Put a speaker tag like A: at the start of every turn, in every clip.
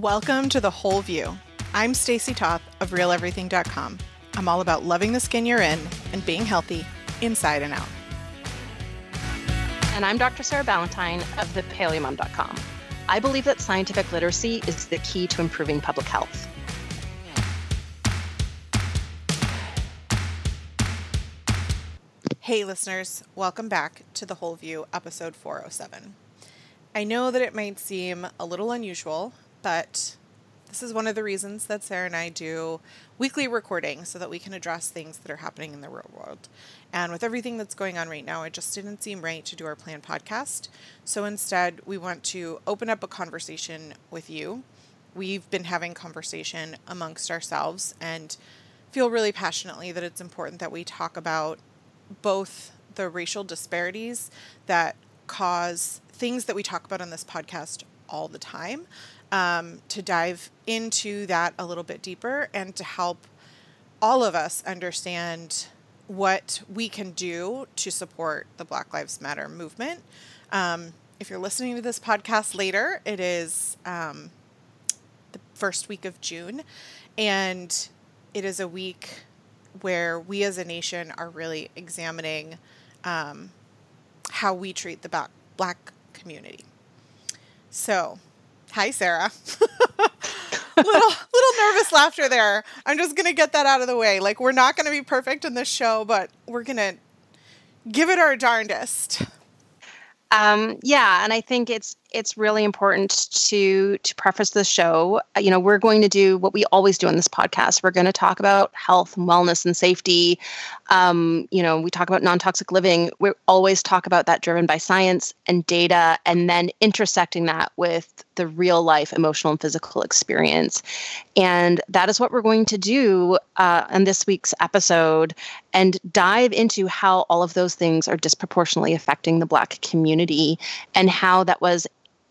A: Welcome to The Whole View. I'm Stacy Toth of RealEverything.com. I'm all about loving the skin you're in and being healthy inside and out.
B: And I'm Dr. Sarah Ballantyne of thepaleomom.com. I believe that scientific literacy is the key to improving public health.
A: Hey, listeners, welcome back to The Whole View, episode 407. I know that it might seem a little unusual, but this is one of the reasons that Sarah and I do weekly recording so that we can address things that are happening in the real world. And with everything that's going on right now, it just didn't seem right to do our planned podcast. So instead, we want to open up a conversation with you. We've been having conversation amongst ourselves and feel really passionately that it's important that we talk about both the racial disparities that cause things that we talk about on this podcast all the time, um, to dive into that a little bit deeper and to help all of us understand what we can do to support the Black Lives Matter movement. Um, if you're listening to this podcast later, it is um, the first week of June, and it is a week where we as a nation are really examining um, how we treat the black, black community. So, hi, Sarah. little little nervous laughter there. I'm just gonna get that out of the way. Like we're not gonna be perfect in this show, but we're gonna give it our darndest.
B: Um, yeah, and I think it's it's really important to to preface the show. Uh, you know, we're going to do what we always do on this podcast. We're going to talk about health and wellness and safety. Um, you know, we talk about non toxic living. We always talk about that driven by science and data, and then intersecting that with the real life emotional and physical experience. And that is what we're going to do uh, in this week's episode and dive into how all of those things are disproportionately affecting the Black community and how that was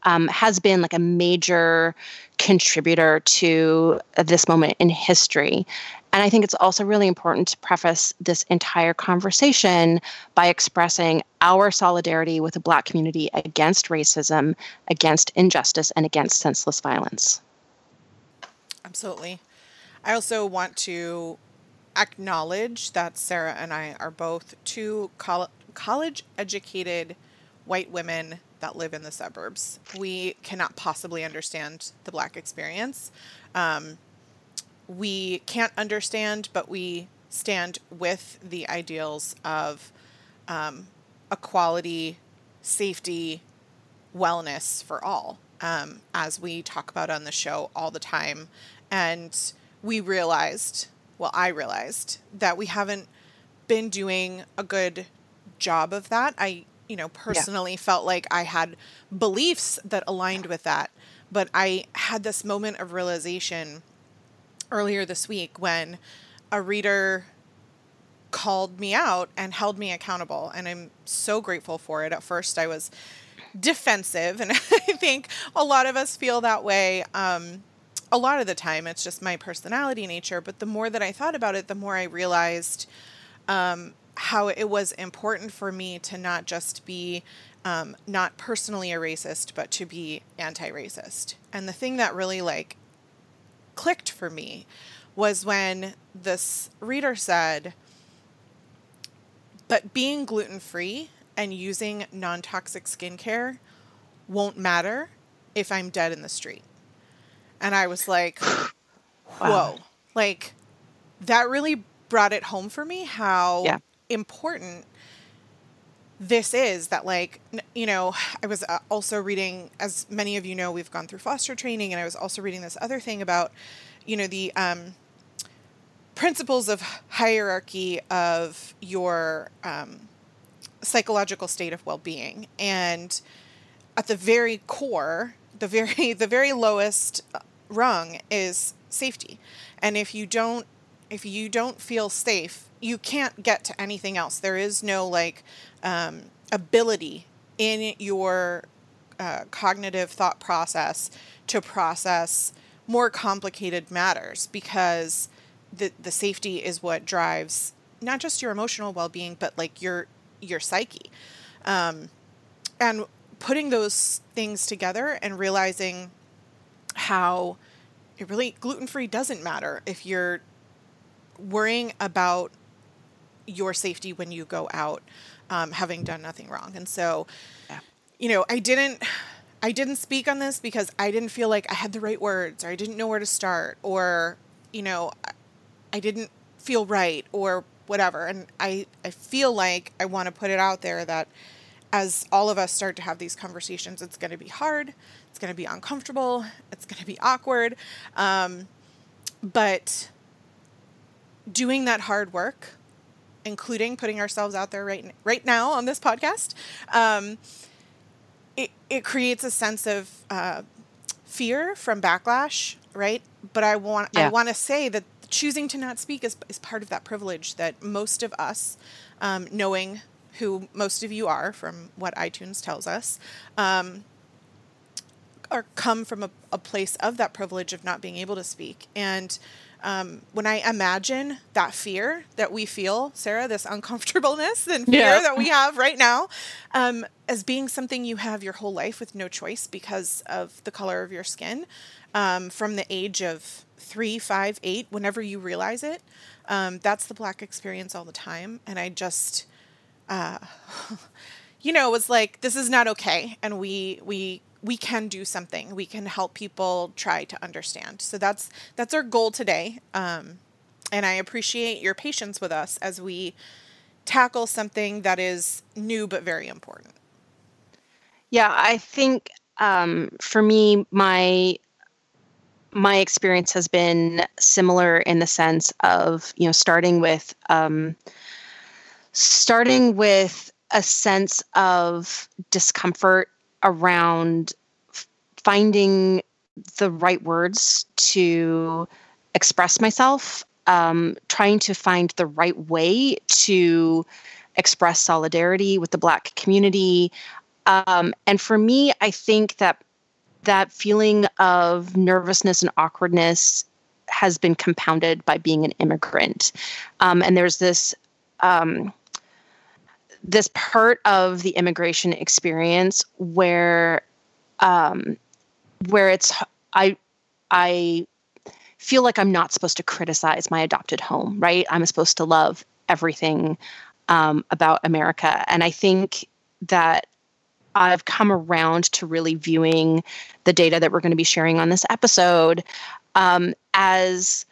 B: um, has been like a major contributor to this moment in history. And I think it's also really important to preface this entire conversation by expressing our solidarity with the Black community against racism, against injustice, and against senseless violence.
A: Absolutely. I also want to acknowledge that Sarah and I are both two col- college educated white women that live in the suburbs. We cannot possibly understand the Black experience. Um, we can't understand, but we stand with the ideals of um, equality, safety, wellness for all, um, as we talk about on the show all the time. And we realized, well, I realized that we haven't been doing a good job of that. I you know, personally yeah. felt like I had beliefs that aligned with that. But I had this moment of realization earlier this week when a reader called me out and held me accountable. And I'm so grateful for it. At first, I was defensive, and I think a lot of us feel that way. Um, a lot of the time, it's just my personality nature. But the more that I thought about it, the more I realized um, how it was important for me to not just be um, not personally a racist, but to be anti-racist. And the thing that really like clicked for me was when this reader said, "But being gluten-free and using non-toxic skincare won't matter if I'm dead in the street." And I was like, "Whoa!" Wow. Like that really brought it home for me how yeah important this is that like you know i was uh, also reading as many of you know we've gone through foster training and i was also reading this other thing about you know the um, principles of hierarchy of your um, psychological state of well-being. And at the very core the very the very lowest rung is safety. And if you don't if you don't feel safe you can't get to anything else. There is no like um, ability in your uh, cognitive thought process to process more complicated matters because the the safety is what drives not just your emotional well-being but like your your psyche um, and putting those things together and realizing how it really gluten free doesn't matter if you're worrying about your safety when you go out, um, having done nothing wrong. And so, yeah. you know, I didn't. I didn't speak on this because I didn't feel like I had the right words or I didn't know where to start or, you know, I didn't feel right or whatever. And I, I feel like I want to put it out there that as all of us start to have these conversations, it's going to be hard, it's going to be uncomfortable, it's going to be awkward. Um, but doing that hard work, including putting ourselves out there right right now on this podcast, um, it it creates a sense of uh, fear from backlash, right? But I want yeah. I want to say that choosing to not speak is is part of that privilege that most of us, um, knowing who most of you are from what iTunes tells us, um, or come from a, a place of that privilege of not being able to speak. And um, when I imagine that fear that we feel, Sarah, this uncomfortableness and fear yeah. that we have right now, um, as being something you have your whole life with no choice because of the color of your skin, um, from the age of three, five, eight, whenever you realize it, um, that's the black experience all the time. And I just, uh, you know, was like, this is not okay, and we we we can do something. We can help people try to understand. So that's that's our goal today. Um, and I appreciate your patience with us as we tackle something that is new but very important.
B: Yeah, I think um, for me, my my experience has been similar in the sense of you know starting with um, starting with a sense of discomfort around finding the right words to express myself, um, trying to find the right way to express solidarity with the Black community. Um, and for me, I think that that feeling of nervousness and awkwardness has been compounded by being an immigrant. Um, and there's this um, this part of the immigration experience where um, where it's I I feel like I'm not supposed to criticize my adopted home, right? I'm supposed to love everything um, about America, and I think that I've come around to really viewing the data that we're going to be sharing on this episode um, as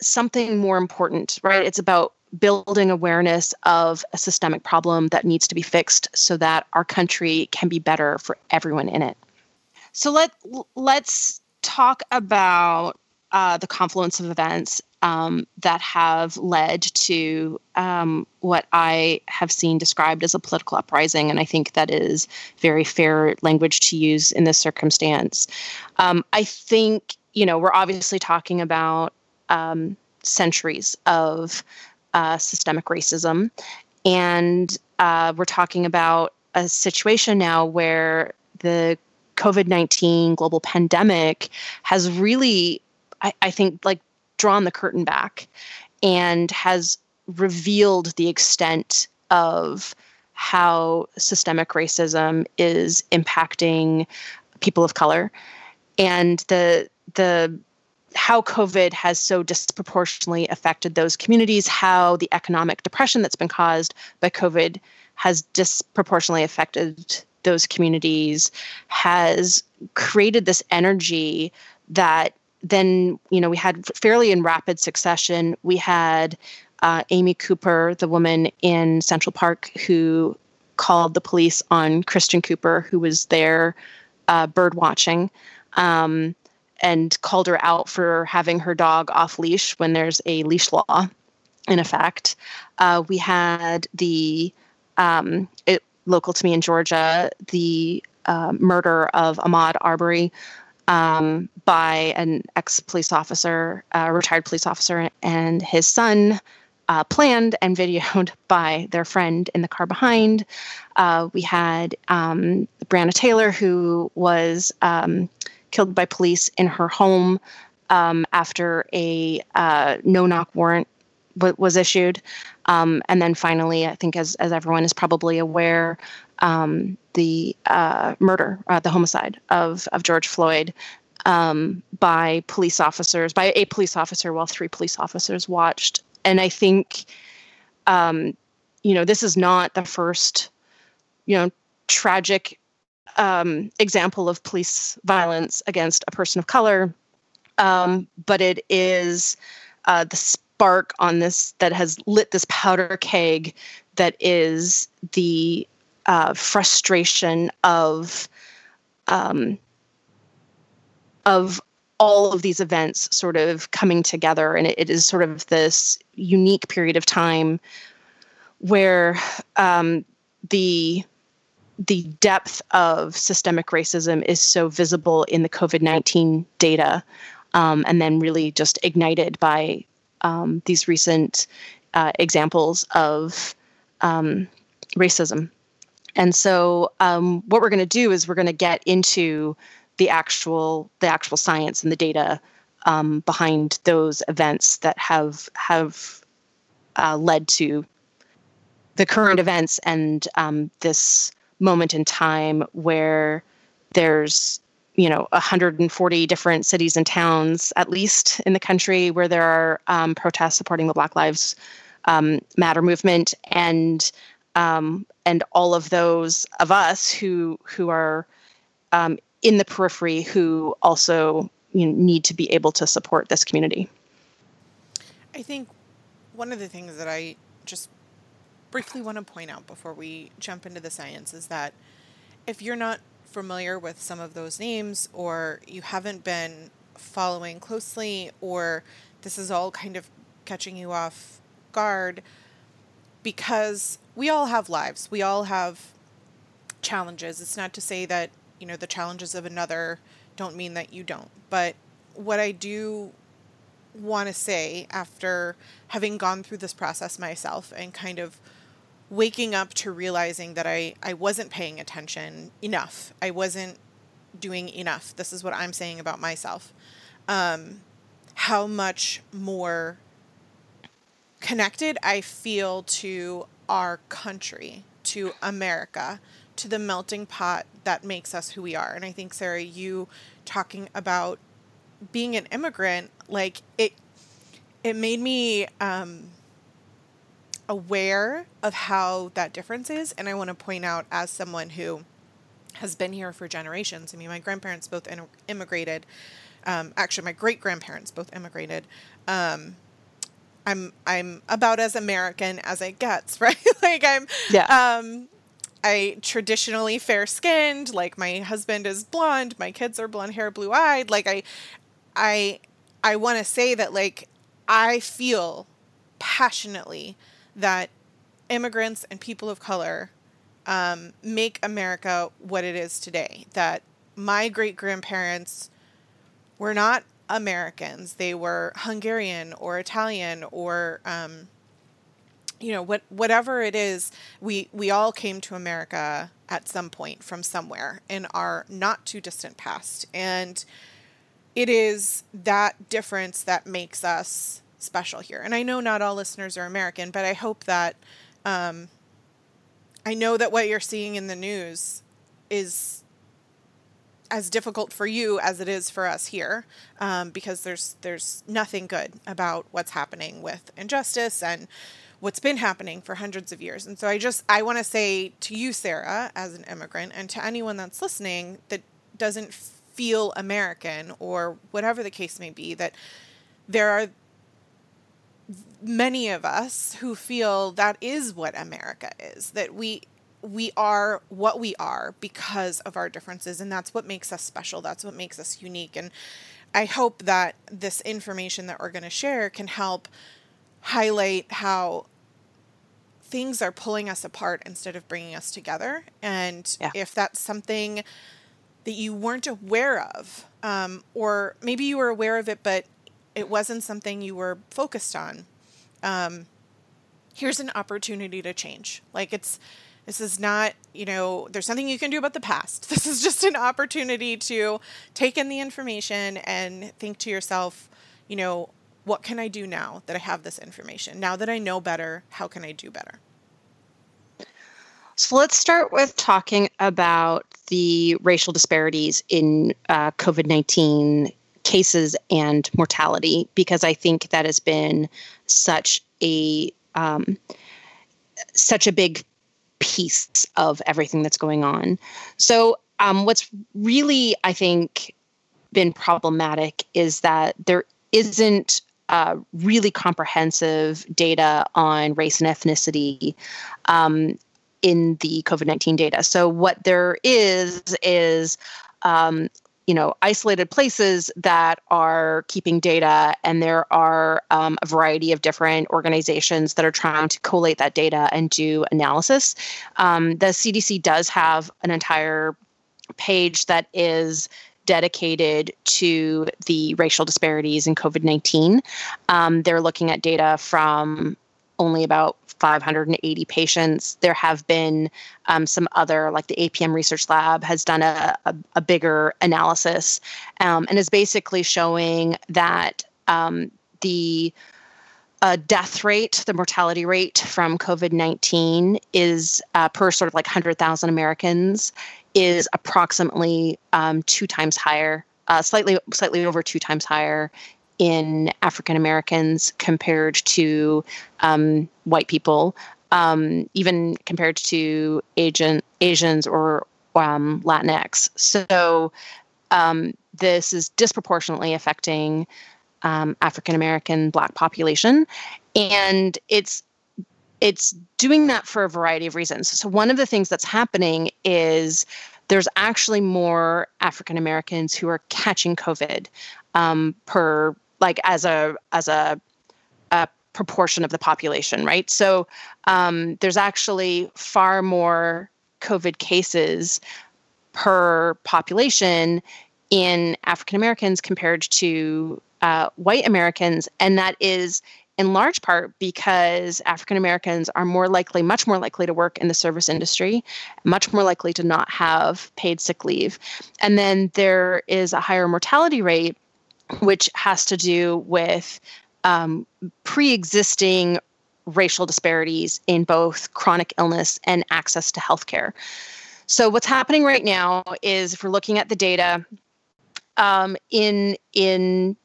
B: something more important, right? It's about building awareness of a systemic problem that needs to be fixed so that our country can be better for everyone in it. So let let's talk about uh, the confluence of events um, that have led to um, what I have seen described as a political uprising, and I think that is very fair language to use in this circumstance. Um, I think you know we're obviously talking about um, centuries of uh, systemic racism. And uh, we're talking about a situation now where the COVID 19 global pandemic has really, I, I think, like drawn the curtain back and has revealed the extent of how systemic racism is impacting people of color and the the how COVID has so disproportionately affected those communities, how the economic depression that's been caused by COVID has disproportionately affected those communities, has created this energy that then, you know, we had fairly in rapid succession, we had uh, Amy Cooper, the woman in Central Park who called the police on Christian Cooper, who was there uh, bird watching. Um, and called her out for having her dog off leash when there's a leash law in effect. Uh, we had the um, it, local to me in Georgia, the uh, murder of Ahmaud Arbery um, by an ex police officer, uh, retired police officer, and his son. Uh, planned and videoed by their friend in the car behind. Uh, we had um, Breonna Taylor, who was um, killed by police in her home um, after a uh, no knock warrant w- was issued. Um, and then finally, I think, as, as everyone is probably aware, um, the uh, murder, uh, the homicide of, of George Floyd um, by police officers, by a police officer while three police officers watched. And I think, um, you know, this is not the first, you know, tragic um, example of police violence against a person of color, um, but it is uh, the spark on this that has lit this powder keg that is the uh, frustration of um, of all of these events sort of coming together. And it, it is sort of this unique period of time where um, the the depth of systemic racism is so visible in the COVID 19 data, um, and then really just ignited by um, these recent uh, examples of um, racism. And so, um, what we're going to do is we're going to get into the actual the actual science and the data um, behind those events that have have uh, led to the current events and um, this moment in time where there's you know 140 different cities and towns at least in the country where there are um, protests supporting the black lives um, matter movement. And um, and all of those of us who who are um, in the periphery who also you know, need to be able to support this community.
A: I think one of the things that i just briefly want to point out before we jump into the science is that if you're not familiar with some of those names or you haven't been following closely or this is all kind of catching you off guard because we all have lives. We all have challenges. It's not to say that, you know, the challenges of another don't mean that you don't. But what I do want to say after having gone through this process myself and kind of waking up to realizing that I, I wasn't paying attention enough. I wasn't doing enough. This is what I'm saying about myself. Um, how much more connected I feel to our country, to America, to the melting pot that makes us who we are. And I think, Sarah, you talking about being an immigrant, like it, it made me um, aware of how that difference is. And I want to point out, as someone who has been here for generations, I mean, my grandparents both in- immigrated. Um, actually, my great grandparents both immigrated. Um, I'm I'm about as American as it gets, right? like I'm yeah. Um, I traditionally fair skinned. Like my husband is blonde. My kids are blonde hair, blue eyed. Like I, I, I want to say that like I feel passionately that immigrants and people of color um, make America what it is today. That my great grandparents were not Americans; they were Hungarian or Italian or um, you know what whatever it is. We we all came to America at some point from somewhere in our not too distant past, and it is that difference that makes us special here. And I know not all listeners are American, but I hope that um, I know that what you're seeing in the news is as difficult for you as it is for us here, um, because there's there's nothing good about what's happening with injustice and what's been happening for hundreds of years. And so I just I want to say to you, Sarah, as an immigrant, and to anyone that's listening that doesn't feel American or whatever the case may be, that there are many of us who feel that is what America is, that we we are what we are because of our differences and that's what makes us special that's what makes us unique and i hope that this information that we're going to share can help highlight how things are pulling us apart instead of bringing us together and yeah. if that's something that you weren't aware of um, or maybe you were aware of it but it wasn't something you were focused on um, here's an opportunity to change. Like it's this is not, you know, there's something you can do about the past. This is just an opportunity to take in the information and think to yourself, you know, what can I do now that I have this information? Now that I know better, how can I do better?
B: So let's start with talking about the racial disparities in uh, COVID 19 cases and mortality, because I think that has been such a um, such a big piece of everything that's going on. So, um, what's really, I think, been problematic is that there isn't uh, really comprehensive data on race and ethnicity um, in the COVID 19 data. So, what there is, is um, you know isolated places that are keeping data and there are um, a variety of different organizations that are trying to collate that data and do analysis um, the cdc does have an entire page that is dedicated to the racial disparities in COVID 19. Um, they're looking at data from only about 580 patients. There have been um, some other, like the APM Research Lab has done a, a, a bigger analysis um, and is basically showing that um, the uh, death rate, the mortality rate from COVID 19 is uh, per sort of like 100,000 Americans is approximately um, two times higher, uh, slightly slightly over two times higher in African Americans compared to um, white people, um, even compared to Asian Asians or um, Latinx. So um, this is disproportionately affecting um, African American Black population, and it's it's doing that for a variety of reasons. So, one of the things that's happening is there's actually more African Americans who are catching COVID um, per like as a as a, a, proportion of the population, right? So um, there's actually far more COVID cases per population in African Americans compared to uh, white Americans, and that is in large part because African Americans are more likely, much more likely to work in the service industry, much more likely to not have paid sick leave. And then there is a higher mortality rate, which has to do with um, pre existing racial disparities in both chronic illness and access to healthcare. So, what's happening right now is if we're looking at the data um, in, in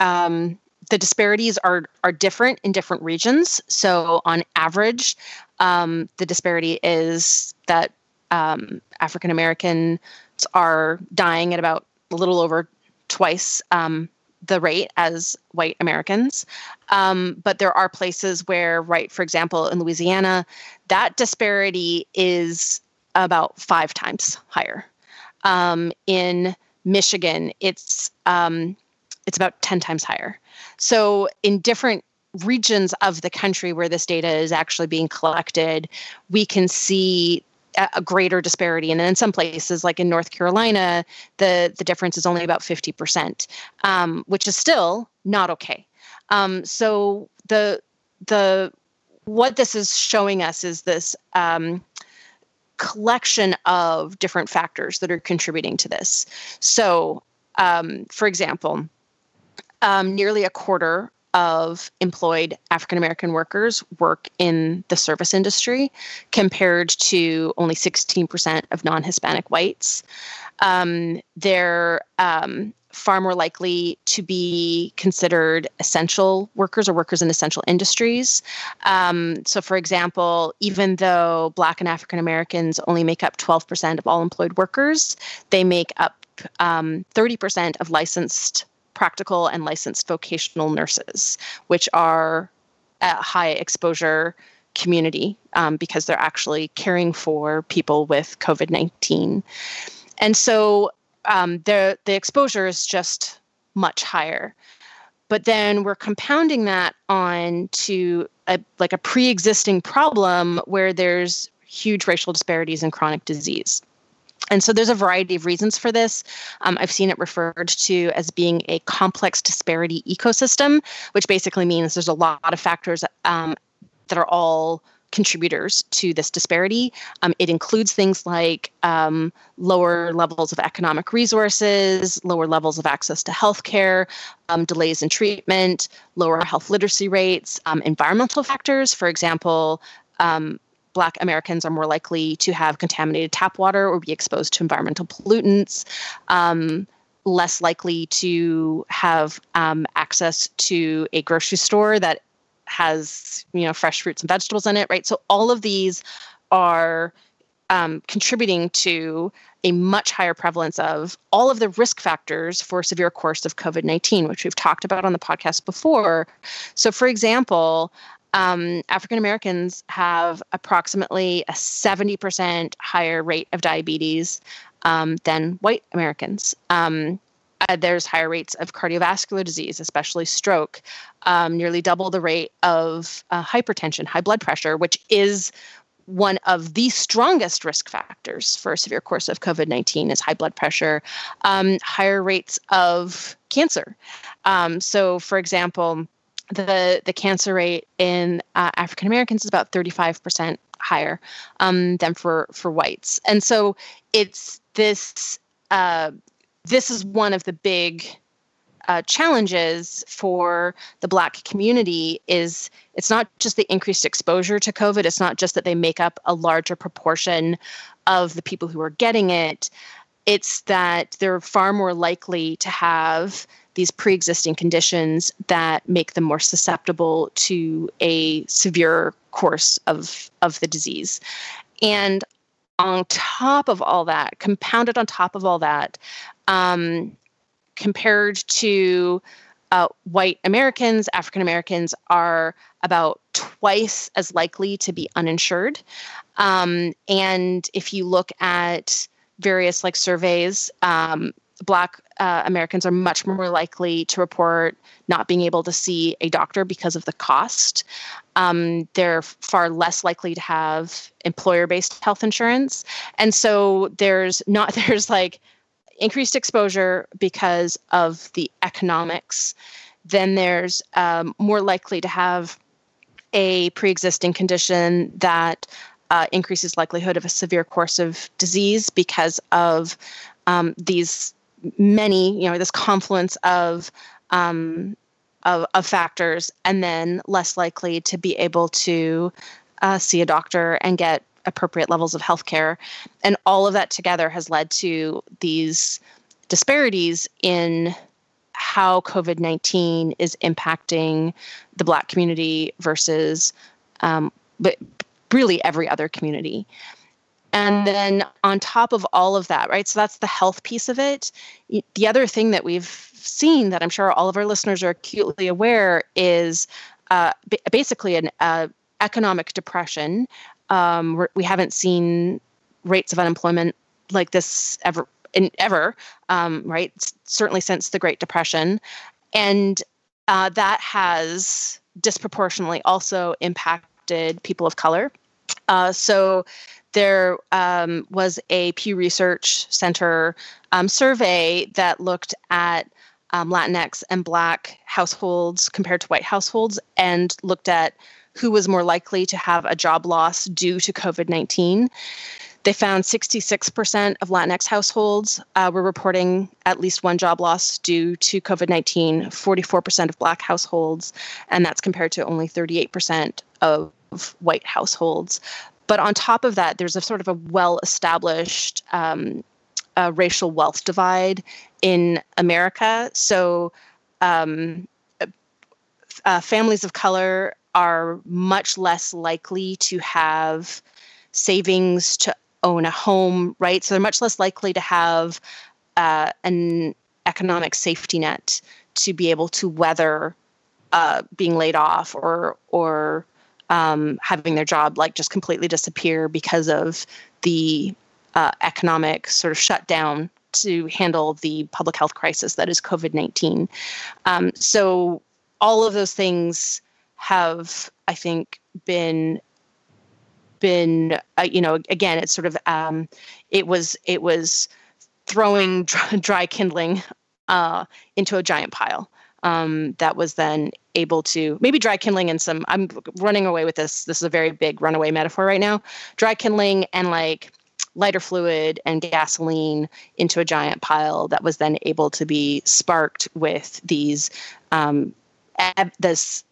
B: um, the disparities are are different in different regions. So on average, um, the disparity is that um, African Americans are dying at about a little over twice um, the rate as white Americans. Um, but there are places where, right, for example, in Louisiana, that disparity is about five times higher. Um, in Michigan, it's um, it's about 10 times higher. So, in different regions of the country where this data is actually being collected, we can see a greater disparity. And in some places, like in North Carolina, the, the difference is only about 50%, um, which is still not okay. Um, so the the what this is showing us is this um, collection of different factors that are contributing to this. So, um, for example, um, nearly a quarter of employed African American workers work in the service industry, compared to only 16% of non Hispanic whites. Um, they're um, far more likely to be considered essential workers or workers in essential industries. Um, so, for example, even though Black and African Americans only make up 12% of all employed workers, they make up 30% um, of licensed practical and licensed vocational nurses, which are a high exposure community um, because they're actually caring for people with COVID 19. And so um, the, the exposure is just much higher. But then we're compounding that on to a, like a pre-existing problem where there's huge racial disparities in chronic disease. And so there's a variety of reasons for this. Um, I've seen it referred to as being a complex disparity ecosystem, which basically means there's a lot of factors um, that are all contributors to this disparity. Um, it includes things like um, lower levels of economic resources, lower levels of access to healthcare, um, delays in treatment, lower health literacy rates, um, environmental factors. For example, um, Black Americans are more likely to have contaminated tap water or be exposed to environmental pollutants. Um, less likely to have um, access to a grocery store that has you know fresh fruits and vegetables in it right so all of these are um, contributing to a much higher prevalence of all of the risk factors for severe course of covid-19 which we've talked about on the podcast before so for example um, African Americans have approximately a 70% higher rate of diabetes um, than white Americans. Um, uh, there's higher rates of cardiovascular disease, especially stroke, um, nearly double the rate of uh, hypertension, high blood pressure, which is one of the strongest risk factors for a severe course of COVID 19 is high blood pressure, um, higher rates of cancer. Um, so, for example, the, the cancer rate in uh, African Americans is about 35% higher um, than for, for whites. And so it's this uh, this is one of the big uh, challenges for the black community is it's not just the increased exposure to covid it's not just that they make up a larger proportion of the people who are getting it it's that they're far more likely to have these pre-existing conditions that make them more susceptible to a severe course of of the disease and on top of all that compounded on top of all that um, compared to uh, white Americans, African Americans are about twice as likely to be uninsured. Um, and if you look at various like surveys, um, Black uh, Americans are much more likely to report not being able to see a doctor because of the cost. Um, they're far less likely to have employer-based health insurance, and so there's not there's like increased exposure because of the economics, then there's um, more likely to have a pre-existing condition that uh, increases likelihood of a severe course of disease because of um, these many, you know, this confluence of, um, of, of factors, and then less likely to be able to uh, see a doctor and get appropriate levels of healthcare. And all of that together has led to these disparities in how COVID 19 is impacting the Black community versus um, but really every other community. And then on top of all of that, right? So that's the health piece of it. The other thing that we've seen that I'm sure all of our listeners are acutely aware is uh, basically an uh, economic depression um, we haven't seen rates of unemployment like this ever in ever, um, right? Certainly since the Great Depression, and uh, that has disproportionately also impacted people of color. Uh, so there um, was a Pew Research Center um, survey that looked at um, Latinx and Black households compared to white households and looked at who was more likely to have a job loss due to COVID 19. They found 66% of Latinx households uh, were reporting at least one job loss due to COVID 19, 44% of Black households, and that's compared to only 38% of white households. But on top of that, there's a sort of a well established um, uh, racial wealth divide in America. So, um, uh, families of color are much less likely to have savings to own a home, right? So they're much less likely to have uh, an economic safety net to be able to weather uh, being laid off or or um, having their job like just completely disappear because of the uh, economic sort of shutdown to handle the public health crisis that is COVID nineteen. Um, so all of those things have, I think, been been uh, you know again it's sort of um, it was it was throwing dry, dry kindling uh, into a giant pile um, that was then able to maybe dry kindling and some. I'm running away with this. This is a very big runaway metaphor right now. Dry kindling and like lighter fluid and gasoline into a giant pile that was then able to be sparked with these um, this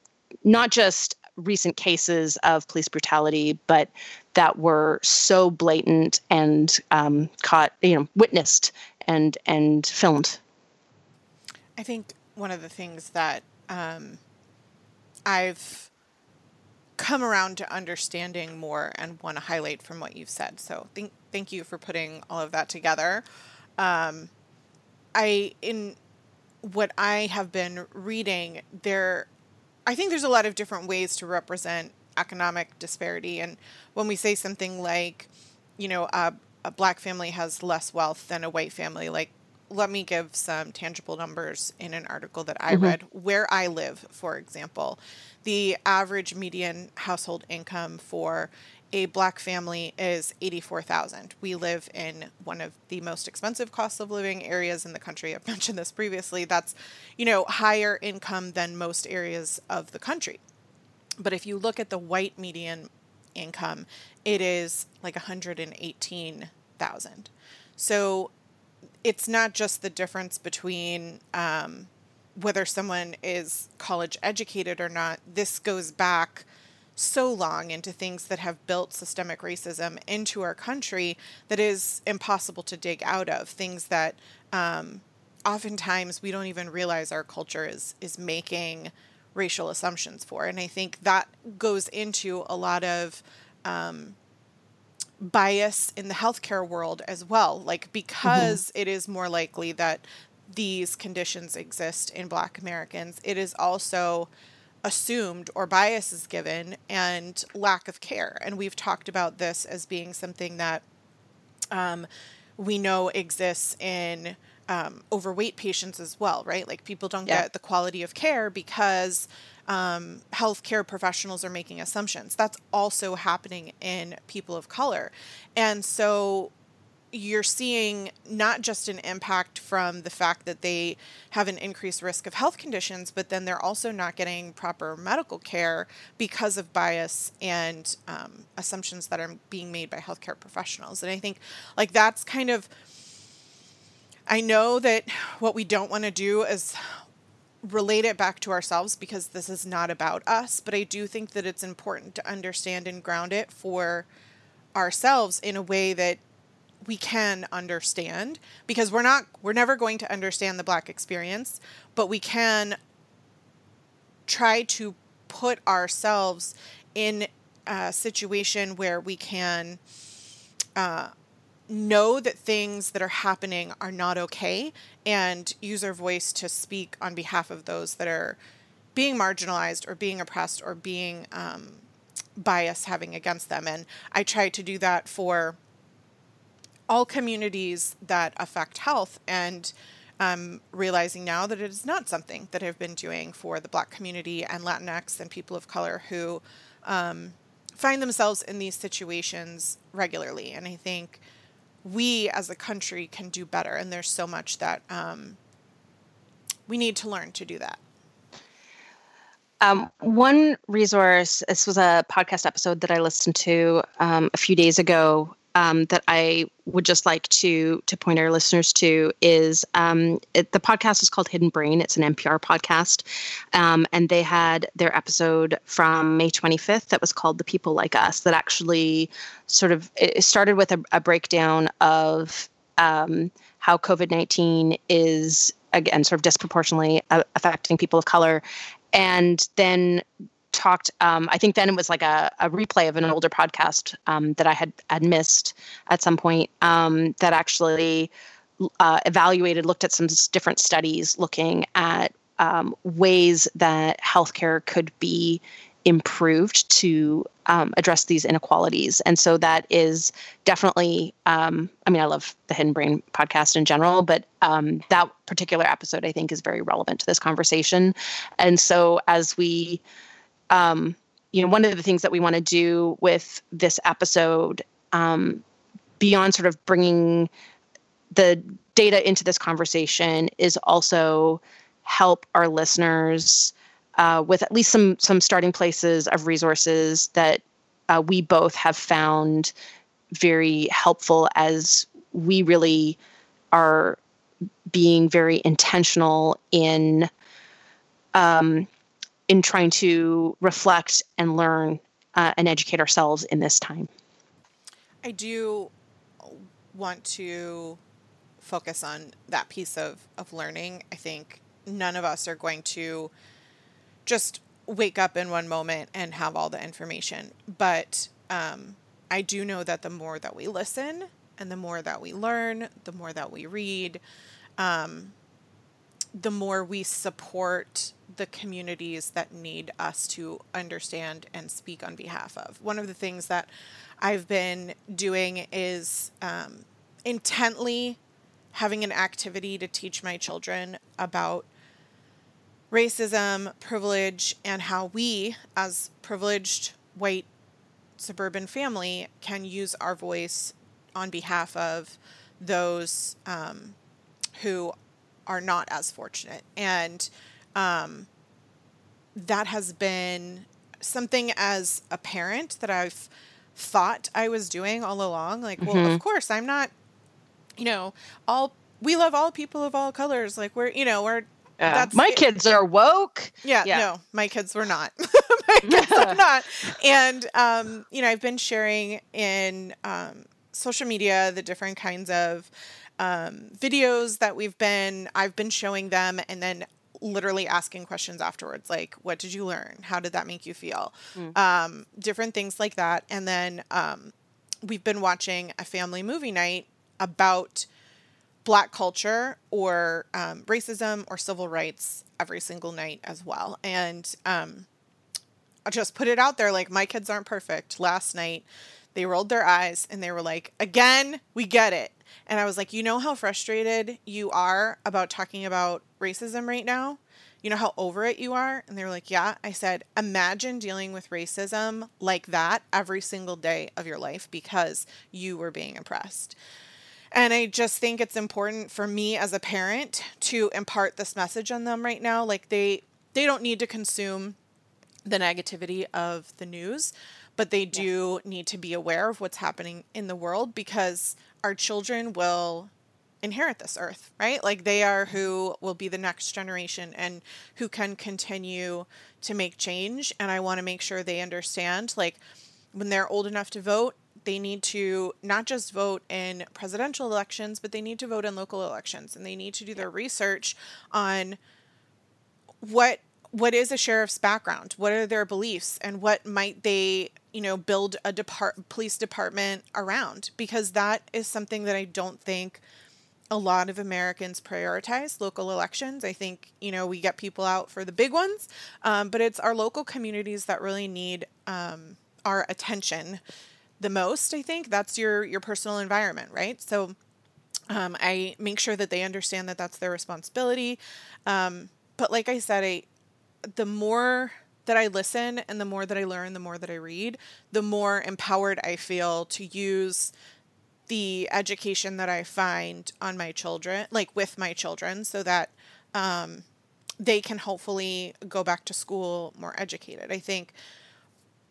B: not just recent cases of police brutality, but that were so blatant and um, caught, you know, witnessed and and filmed.
A: I think one of the things that um, I've come around to understanding more and want to highlight from what you've said. So thank thank you for putting all of that together. Um, I in what I have been reading there I think there's a lot of different ways to represent economic disparity and when we say something like you know a, a black family has less wealth than a white family like let me give some tangible numbers in an article that I mm-hmm. read. Where I live, for example, the average median household income for a black family is 84,000. We live in one of the most expensive cost of living areas in the country. I've mentioned this previously. That's, you know, higher income than most areas of the country. But if you look at the white median income, it is like 118,000. So it's not just the difference between um, whether someone is college educated or not. This goes back so long into things that have built systemic racism into our country that is impossible to dig out of. Things that um, oftentimes we don't even realize our culture is is making racial assumptions for, and I think that goes into a lot of um, bias in the healthcare world as well. Like, because mm-hmm. it is more likely that these conditions exist in Black Americans, it is also assumed or bias is given and lack of care. And we've talked about this as being something that um, we know exists in um, overweight patients as well, right? Like people don't yeah. get the quality of care because um, healthcare professionals are making assumptions. That's also happening in people of color. And so you're seeing not just an impact from the fact that they have an increased risk of health conditions, but then they're also not getting proper medical care because of bias and um, assumptions that are being made by healthcare professionals. And I think, like, that's kind of, I know that what we don't want to do is relate it back to ourselves because this is not about us, but I do think that it's important to understand and ground it for ourselves in a way that we can understand because we're not we're never going to understand the black experience, but we can try to put ourselves in a situation where we can uh, know that things that are happening are not okay and use our voice to speak on behalf of those that are being marginalized or being oppressed or being um, bias having against them. And I try to do that for all communities that affect health and um, realizing now that it is not something that I've been doing for the Black community and Latinx and people of color who um, find themselves in these situations regularly. And I think we as a country can do better. And there's so much that um, we need to learn to do that.
B: Um, one resource, this was a podcast episode that I listened to um, a few days ago um, that I would just like to to point our listeners to is um, it, the podcast is called Hidden Brain. It's an NPR podcast, um, and they had their episode from May 25th that was called "The People Like Us." That actually sort of it started with a, a breakdown of um, how COVID 19 is again sort of disproportionately affecting people of color, and then talked um, i think then it was like a, a replay of an older podcast um, that i had had missed at some point um, that actually uh, evaluated looked at some different studies looking at um, ways that healthcare could be improved to um, address these inequalities. And so that is definitely um, i mean i love the hidden brain podcast in general but that particular episode i think is very relevant to this conversation. And so as we um, you know, one of the things that we want to do with this episode, um, beyond sort of bringing the data into this conversation, is also help our listeners uh, with at least some some starting places of resources that uh, we both have found very helpful as we really are being very intentional in um, in trying to reflect and learn uh, and educate ourselves in this time.
A: I do want to focus on that piece of, of learning. I think none of us are going to just wake up in one moment and have all the information. But um, I do know that the more that we listen and the more that we learn, the more that we read, um, the more we support the communities that need us to understand and speak on behalf of. One of the things that I've been doing is um, intently having an activity to teach my children about racism, privilege, and how we, as privileged white suburban family, can use our voice on behalf of those um, who are not as fortunate. And um, that has been something as a parent that I've thought I was doing all along. Like, mm-hmm. well, of course, I'm not, you know, all we love all people of all colors. Like, we're, you know, we're.
B: Uh, my it. kids are woke.
A: Yeah, yeah, no, my kids were not. my kids are not. And, um, you know, I've been sharing in um, social media the different kinds of um, videos that we've been I've been showing them and then literally asking questions afterwards like what did you learn? How did that make you feel? Mm. um, different things like that. And then um, we've been watching a family movie night about black culture or um, racism or civil rights every single night as well. And um, i'll just put it out there like my kids aren't perfect. Last night they rolled their eyes and they were like again we get it and I was like, you know how frustrated you are about talking about racism right now? You know how over it you are? And they were like, yeah. I said, imagine dealing with racism like that every single day of your life because you were being oppressed. And I just think it's important for me as a parent to impart this message on them right now. Like they they don't need to consume the negativity of the news, but they do yeah. need to be aware of what's happening in the world because our children will inherit this earth, right? Like they are mm-hmm. who will be the next generation and who can continue to make change. And I want to make sure they understand, like, when they're old enough to vote, they need to not just vote in presidential elections, but they need to vote in local elections and they need to do their research on what what is a sheriff's background what are their beliefs and what might they you know build a depart police department around because that is something that i don't think a lot of americans prioritize. Local elections i think you know we get people out for the big ones um, but it's our local communities that really need um, our attention the most i think. That's your your personal environment right? So um, i make sure that they understand that that's their responsibility. Um, but like i said i the more that I listen and the more that I learn, the more that I read, the more empowered I feel to use the education that I find on my children, like with my children, so that um, they can hopefully go back to school more educated. I think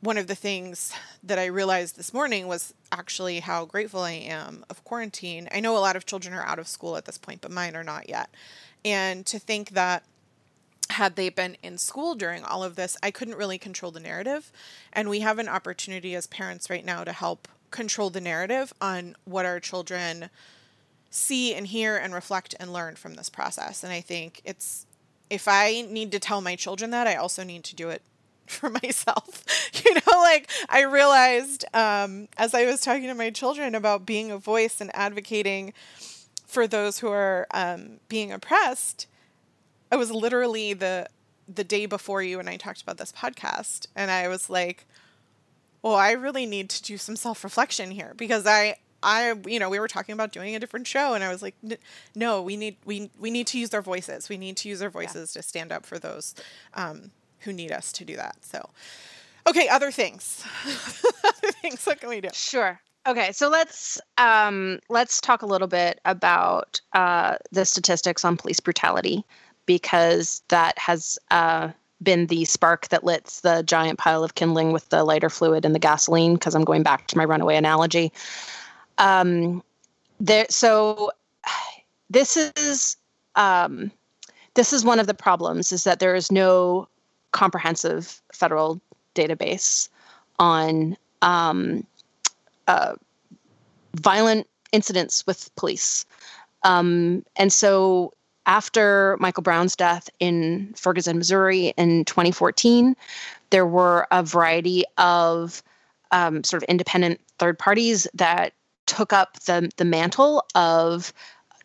A: one of the things that I realized this morning was actually how grateful I am of quarantine. I know a lot of children are out of school at this point, but mine are not yet. And to think that had they been in school during all of this, I couldn't really control the narrative. And we have an opportunity as parents right now to help control the narrative on what our children see and hear and reflect and learn from this process. And I think it's, if I need to tell my children that, I also need to do it for myself. you know, like I realized um, as I was talking to my children about being a voice and advocating for those who are um, being oppressed I was literally the the day before you and I talked about this podcast, and I was like, "Well, I really need to do some self reflection here because I." I, you know, we were talking about doing a different show, and I was like, "No, we need we we need to use our voices. We need to use our voices yeah. to stand up for those um, who need us to do that." So, okay, other things, other things. What can we do?
B: Sure. Okay, so let's um, let's talk a little bit about uh, the statistics on police brutality because that has uh, been the spark that lits the giant pile of kindling with the lighter fluid and the gasoline. Because I'm going back to my runaway analogy. Um, there, so this is um, this is one of the problems is that there is no comprehensive federal database on um, uh, violent incidents with police. Um, and so after Michael Brown's death in Ferguson, Missouri in 2014, there were a variety of um, sort of independent third parties that took up the, the mantle of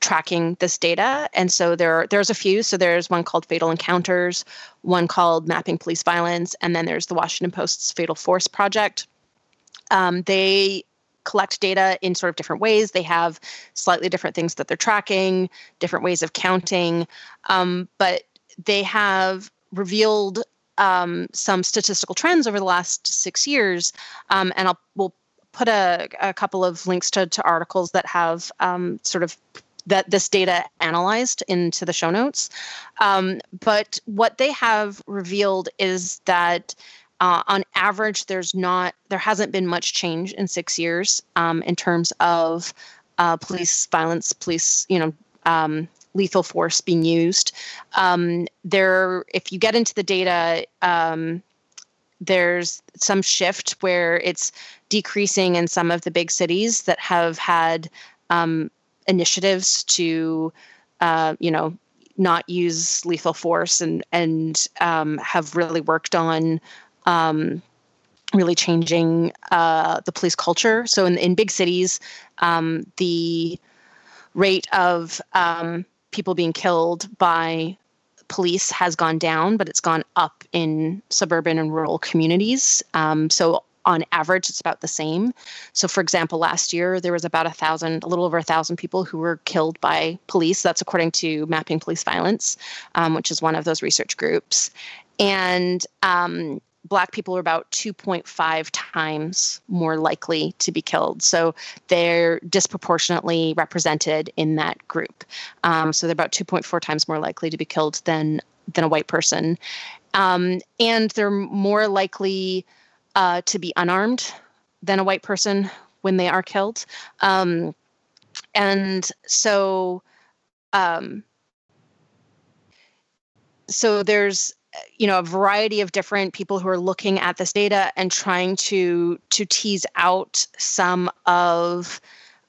B: tracking this data. And so there there's a few. So there's one called Fatal Encounters, one called Mapping Police Violence, and then there's the Washington Post's Fatal Force Project. Um, they collect data in sort of different ways. They have slightly different things that they're tracking, different ways of counting, um, but they have revealed um, some statistical trends over the last six years, um, and I'll we'll put a, a couple of links to, to articles that have um, sort of that this data analyzed into the show notes. Um, but what they have revealed is that uh, on average, there's not there hasn't been much change in six years um, in terms of uh, police violence, police you know um, lethal force being used. Um, there, if you get into the data, um, there's some shift where it's decreasing in some of the big cities that have had um, initiatives to, uh, you know, not use lethal force and and um, have really worked on um, really changing uh, the police culture. So in in big cities, um, the rate of um, people being killed by police has gone down, but it's gone up in suburban and rural communities. Um, so on average, it's about the same. So, for example, last year there was about a thousand, a little over a thousand people who were killed by police. That's according to Mapping Police Violence, um, which is one of those research groups. And um, Black people are about 2.5 times more likely to be killed. So they're disproportionately represented in that group. Um, so they're about 2.4 times more likely to be killed than than a white person, um, and they're more likely uh, to be unarmed than a white person when they are killed. Um, and so, um, so there's you know a variety of different people who are looking at this data and trying to to tease out some of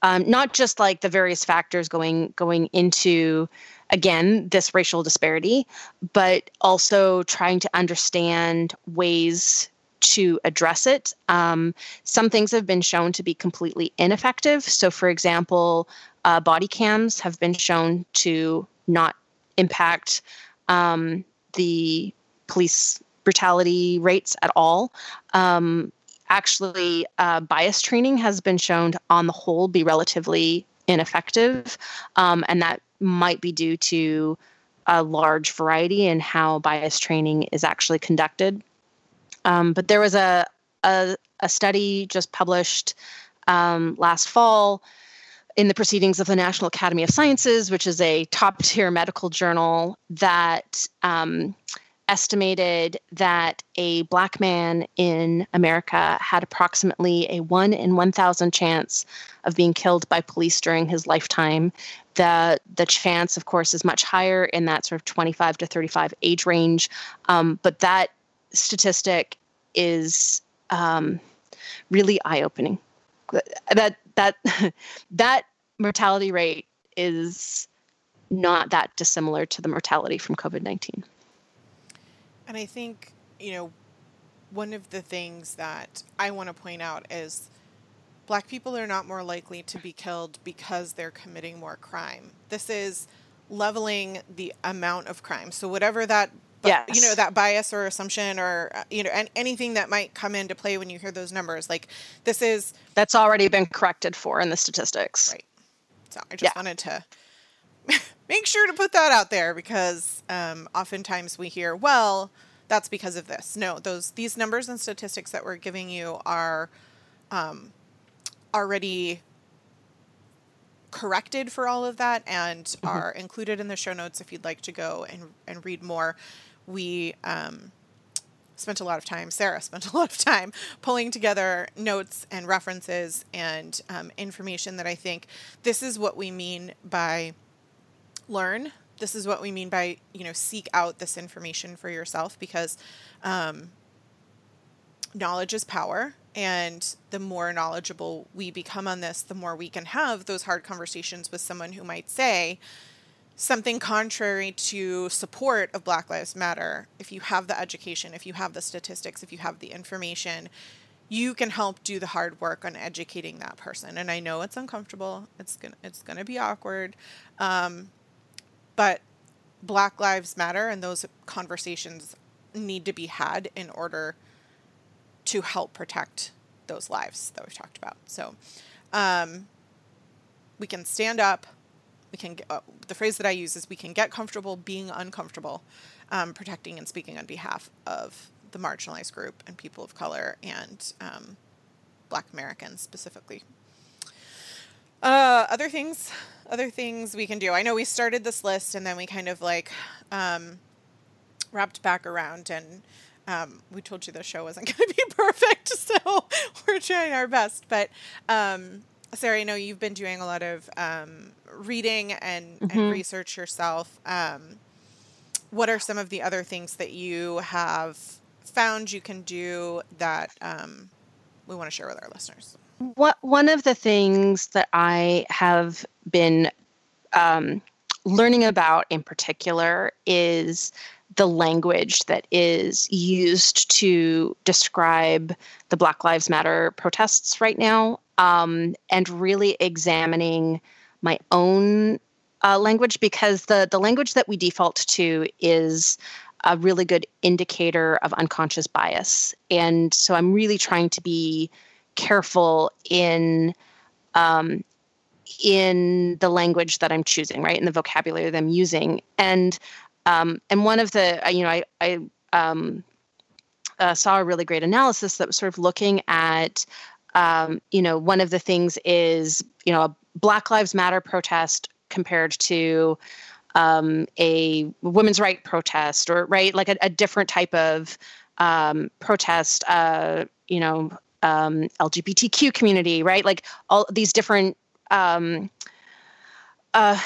B: um, not just like the various factors going going into again this racial disparity but also trying to understand ways to address it. Um, some things have been shown to be completely ineffective. So, for example, uh, body cams have been shown to not impact um, the police brutality rates at all. Um, actually, uh, bias training has been shown to, on the whole, be relatively ineffective, um, and that might be due to a large variety in how bias training is actually conducted. Um, but there was a, a, a study just published um, last fall in the proceedings of the National Academy of Sciences, which is a top tier medical journal, that um, estimated that a black man in America had approximately a 1 in 1,000 chance of being killed by police during his lifetime. The, the chance, of course, is much higher in that sort of 25 to 35 age range. Um, but that statistic is um, really eye opening. That that that mortality rate is not that dissimilar to the mortality from COVID nineteen.
A: And I think you know one of the things that I want to point out is black people are not more likely to be killed because they're committing more crime. This is leveling the amount of crime. So whatever that
B: yeah,
A: you know that bias or assumption or uh, you know and anything that might come into play when you hear those numbers like this is
B: that's already been corrected for in the statistics
A: right so i just yeah. wanted to make sure to put that out there because um, oftentimes we hear well that's because of this no those these numbers and statistics that we're giving you are um, already corrected for all of that and mm-hmm. are included in the show notes if you'd like to go and, and read more. We um, spent a lot of time, Sarah spent a lot of time pulling together notes and references and um, information that I think this is what we mean by learn. This is what we mean by, you know, seek out this information for yourself because um, knowledge is power. And the more knowledgeable we become on this, the more we can have those hard conversations with someone who might say, something contrary to support of Black Lives Matter, if you have the education, if you have the statistics, if you have the information, you can help do the hard work on educating that person. And I know it's uncomfortable. It's gonna it's gonna be awkward, um, but Black Lives Matter and those conversations need to be had in order to help protect those lives that we've talked about. So um, we can stand up we can get, uh, the phrase that I use is we can get comfortable being uncomfortable, um, protecting and speaking on behalf of the marginalized group and people of color and um, Black Americans specifically. Uh, other things, other things we can do. I know we started this list and then we kind of like um, wrapped back around and um, we told you the show wasn't going to be perfect, so we're trying our best. But um, Sarah, I know you've been doing a lot of um, reading and, mm-hmm. and, research yourself. Um, what are some of the other things that you have found you can do that um, we want to share with our listeners?
B: What one of the things that I have been um, learning about in particular is the language that is used to describe the Black Lives Matter protests right now um, and really examining my own uh, language because the, the language that we default to is a really good indicator of unconscious bias. And so I'm really trying to be careful in um, in the language that I'm choosing, right, in the vocabulary that I'm using. And um, and one of the you know I I um, uh, saw a really great analysis that was sort of looking at um, you know, one of the things is, you know, a Black Lives Matter protest compared to um, a women's right protest or right, like a, a different type of um, protest, uh, you know, um, LGBTQ community, right? Like all these different um, uh,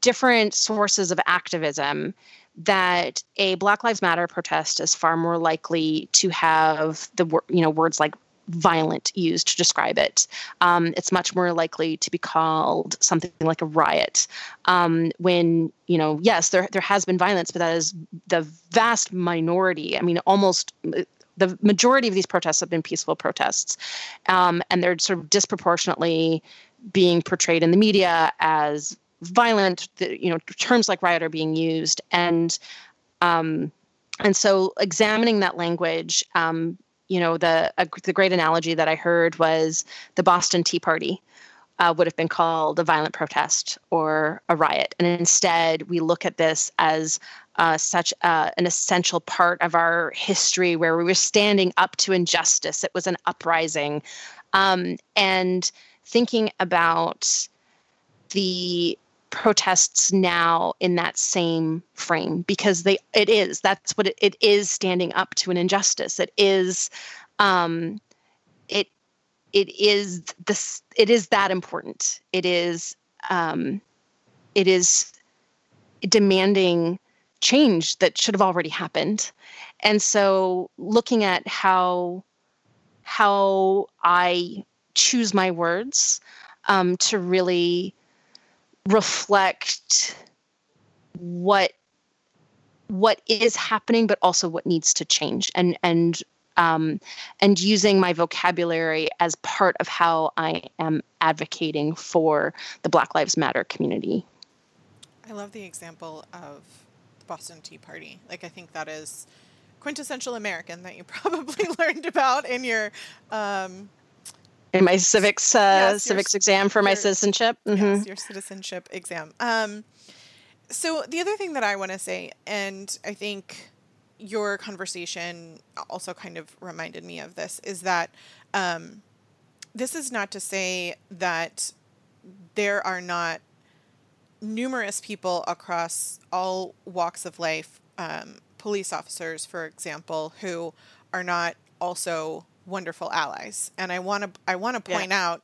B: different sources of activism that a Black Lives Matter protest is far more likely to have the you know words like violent used to describe it. Um, it's much more likely to be called something like a riot. Um, when you know, yes, there there has been violence, but that is the vast minority. I mean, almost the majority of these protests have been peaceful protests, um, and they're sort of disproportionately being portrayed in the media as violent. The, you know, terms like riot are being used, and um, and so examining that language um, you know the the great analogy that I heard was the Boston Tea Party uh, would have been called a violent protest or a riot, and instead we look at this as uh, such an essential part of our history where we were standing up to injustice. It was an uprising, um, and thinking about the protests now in that same frame because they it is that's what it, it is standing up to an injustice. It is um it is this it is that important. It is um it is demanding change that should have already happened. And so looking at how how i choose my words um, to really reflect what what is happening but also what needs to change. And and um, and using my vocabulary as part of how I am advocating for the Black Lives Matter community.
A: I love the example of the Boston Tea Party. Like, I think that is quintessential American that you probably learned about in your um,
B: in my civics uh, yes, civics your, exam for my citizenship.
A: Mm-hmm. Yes, your citizenship exam. Um, so the other thing that I want to say, and I think your conversation also kind of reminded me of this, is that um, this is not to say that there are not numerous people across all walks of life, um, police officers, for example, who are not also wonderful allies. And I want to I want to point yeah. out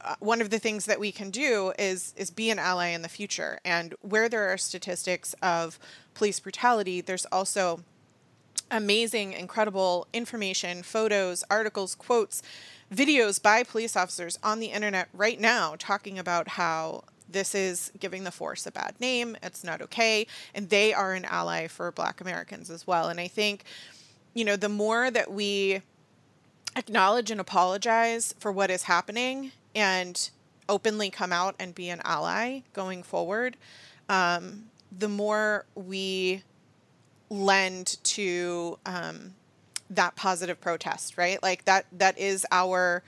A: uh, one of the things that we can do is is be an ally in the future. And where there are statistics of police brutality, there's also amazing, incredible information, photos, articles, quotes, videos by police officers on the internet right now talking about how this is giving the force a bad name. It's not okay. And they are an ally for Black Americans as well. And I think, you know, the more that we acknowledge and apologize for what is happening and openly come out and be an ally going forward, um, the more we lend to um, that positive protest, right? Like that that is our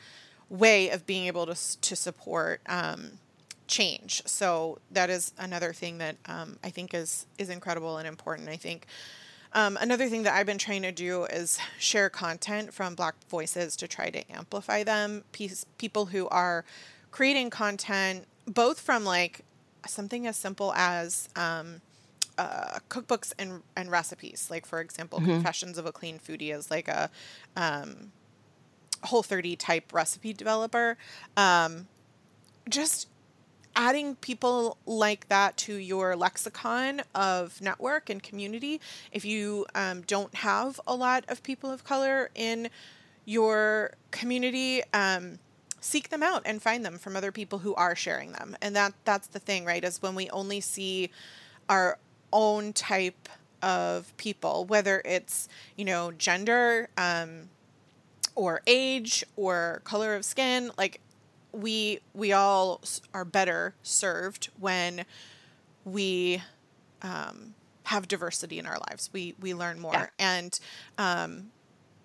A: way of being able to to support um, change. So that is another thing that um, I think is is incredible and important. I think. Um, another thing that I've been trying to do is share content from Black voices to try to amplify them. People who are creating content, both from like something as simple as um, uh, cookbooks and, and recipes. Like, for example, mm-hmm. Confessions of a Clean Foodie is like a um, Whole 30 type recipe developer. Um, just adding people like that to your lexicon of network and community. If you um, don't have a lot of people of color in your community, um, seek them out and find them from other people who are sharing them. And that that's the thing, right? Is when we only see our own type of people, whether it's you know gender. Um, or age or color of skin like we we all are better served when we um, have diversity in our lives. We we learn more, yeah. and um,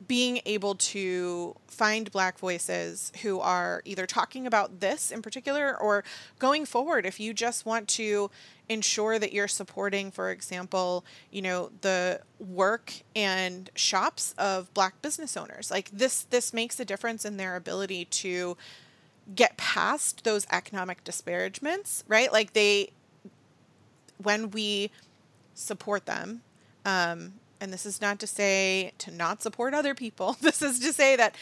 A: being able to find Black voices who are either talking about this in particular or going forward. If you just want to ensure that you're supporting, for example, you know the work and shops of Black business owners, like this this makes a difference in their ability to get past those economic disparagements, right? Like they, when we support them, um, and this is not to say to not support other people. This is to say that,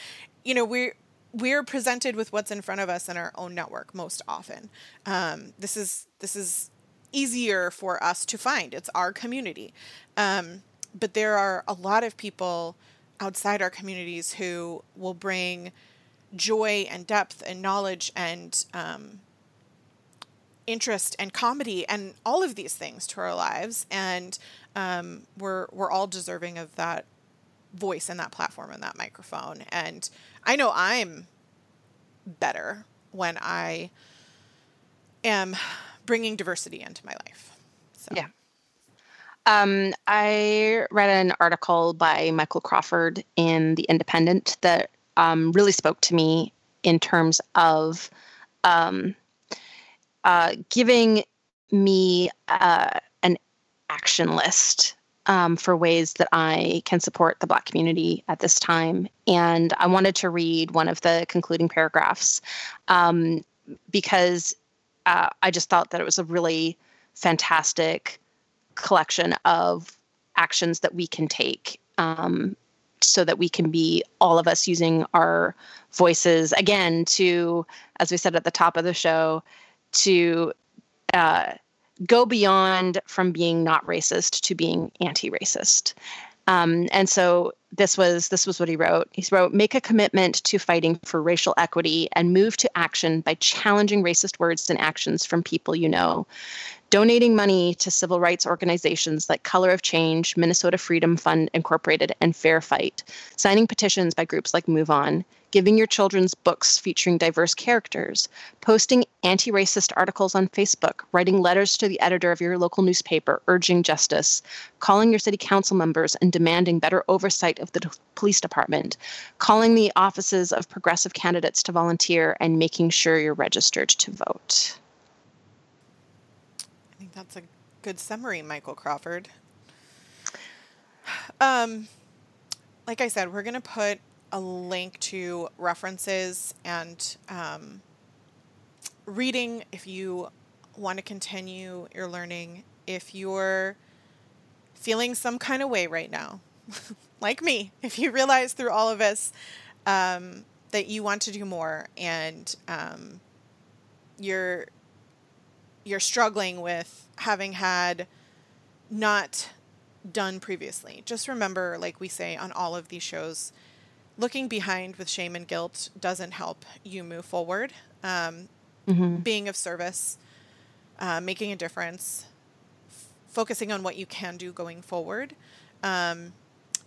A: you know, we're we're presented with what's in front of us in our own network most often. Um, this is this is easier for us to find. It's our community, um, but there are a lot of people outside our communities who will bring joy and depth and knowledge and um, interest and comedy and all of these things to our lives and um, we're we're all deserving of that voice and that platform and that microphone. And i know i'm better when i am bringing diversity into my life.
B: So. Yeah. Um, I read an article by Michael Crawford in The Independent that um, really spoke to me in terms of um, uh, giving me uh, action list um, for ways that I can support the Black community at this time. And I wanted to read one of the concluding paragraphs um, because uh, I just thought that it was a really fantastic collection of actions that we can take um, so that we can be all of us using our voices again to as we said at the top of the show to uh, go beyond from being not racist to being anti-racist um, and so this was this was what he wrote. He wrote, "Make a commitment to fighting for racial equity and move to action by challenging racist words and actions from people you know donating money to civil rights organizations like Color of Change, Minnesota Freedom Fund Incorporated, and Fair Fight, signing petitions by groups like Move On, giving your children's books featuring diverse characters, posting anti racist articles on Facebook, writing letters to the editor of your local newspaper urging justice, calling your city council members and demanding better oversight of the police department, calling the offices of progressive candidates to volunteer, and making sure you're registered to vote.
A: That's a good summary, Michael Crawford. Um, like I said, we're going to put a link to references and um, reading, if you want to continue your learning, if you're feeling some kind of way right now, like me, if you realize through all of us um, that you want to do more and um, you're you're struggling with having had not done previously. Just remember, like we say on all of these shows, looking behind with shame and guilt doesn't help you move forward. Um, mm-hmm. Being of service, uh, making a difference, f- focusing on what you can do going forward um,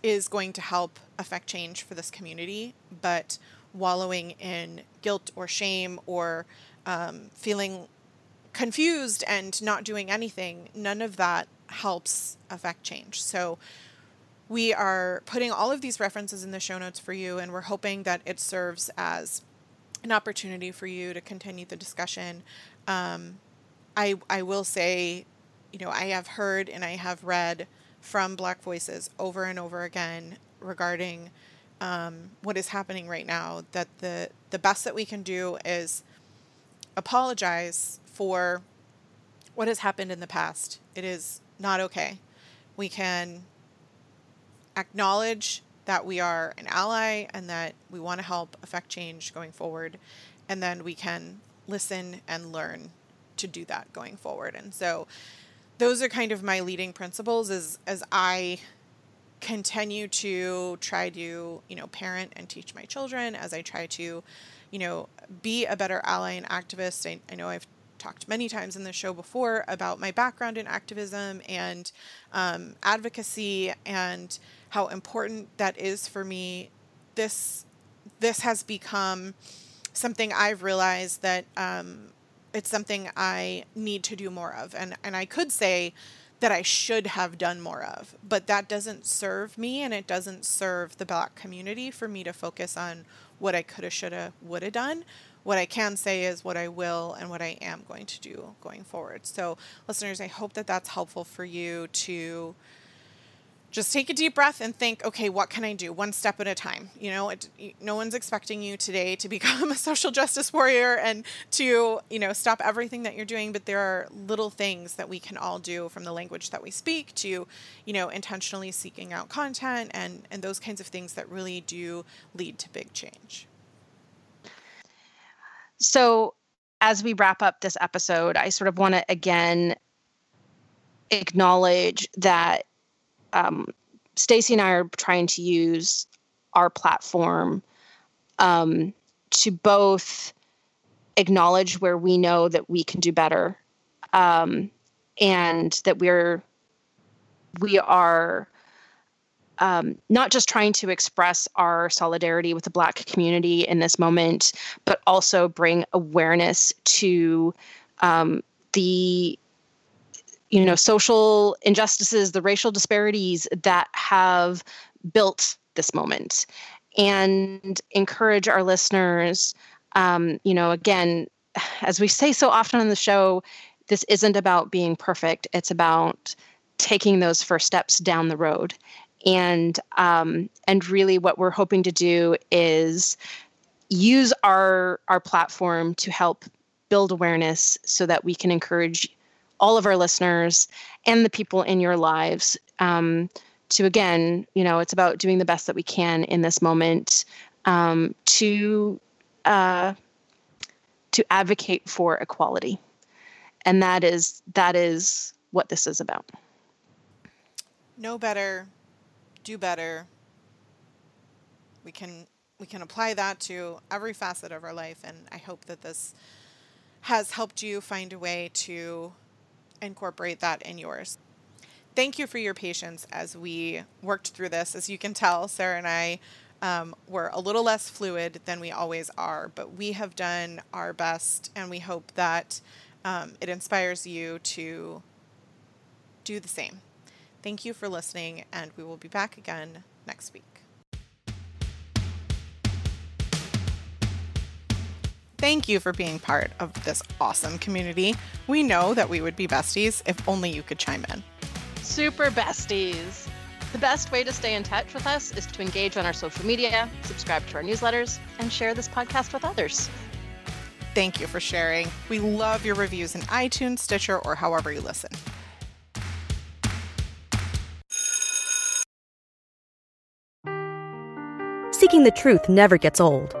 A: is going to help affect change for this community. But wallowing in guilt or shame or um, feeling confused and not doing anything, none of that helps affect change. So we are putting all of these references in the show notes for you, and we're hoping that it serves as an opportunity for you to continue the discussion. Um, I I will say, you know, I have heard and I have read from Black voices over and over again regarding um, what is happening right now. That the the best that we can do is apologize for what has happened in the past. It is not okay. We can acknowledge that we are an ally and that we want to help affect change going forward. And then we can listen and learn to do that going forward. And so those are kind of my leading principles as as I continue to try to, you know, parent and teach my children, as I try to, you know, be a better ally and activist. I, I know I've talked many times in the show before about my background in activism and um, advocacy and how important that is for me. This this has become something I've realized that um, it's something I need to do more of, and and I could say that I should have done more of, but that doesn't serve me, and it doesn't serve the Black community for me to focus on what I coulda, shoulda, woulda done what I can say is what I will and what I am going to do going forward. So, listeners, I hope that that's helpful for you to just take a deep breath and think, okay, what can I do? One step at a time. You know, it, no one's expecting you today to become a social justice warrior and to, you know, stop everything that you're doing, but there are little things that we can all do from the language that we speak to, you know, intentionally seeking out content and and those kinds of things that really do lead to big change.
B: So, as we wrap up this episode, I sort of want to again acknowledge that um, Stacy and I are trying to use our platform um, to both acknowledge where we know that we can do better um, and that we're we are um, not just trying to express our solidarity with the Black community in this moment, but also bring awareness to um, the you know social injustices the racial disparities that have built this moment. And encourage our listeners um, you know again as we say so often on the show this isn't about being perfect. It's about taking those first steps down the road. And um, and really what we're hoping to do is use our our platform to help build awareness so that we can encourage all of our listeners and the people in your lives um, to again you know it's about doing the best that we can in this moment um, to uh, to advocate for equality and that is that is what this is about
A: no better do better. We can we can apply that to every facet of our life and I hope that this has helped you find a way to incorporate that in yours. Thank you for your patience as we worked through this. As you can tell, Sarah and I um, were a little less fluid than we always are, but we have done our best and we hope that um, it inspires you to do the same. Thank you for listening, and we will be back again next week. Thank you for being part of this awesome community. We know that we would be besties if only you could chime in.
B: Super besties. The best way to stay in touch with us is to engage on our social media, subscribe to our newsletters, and share this podcast with others.
A: thank you for sharing. We love your reviews in iTunes, Stitcher, or however you listen.
C: Seeking the truth never gets old.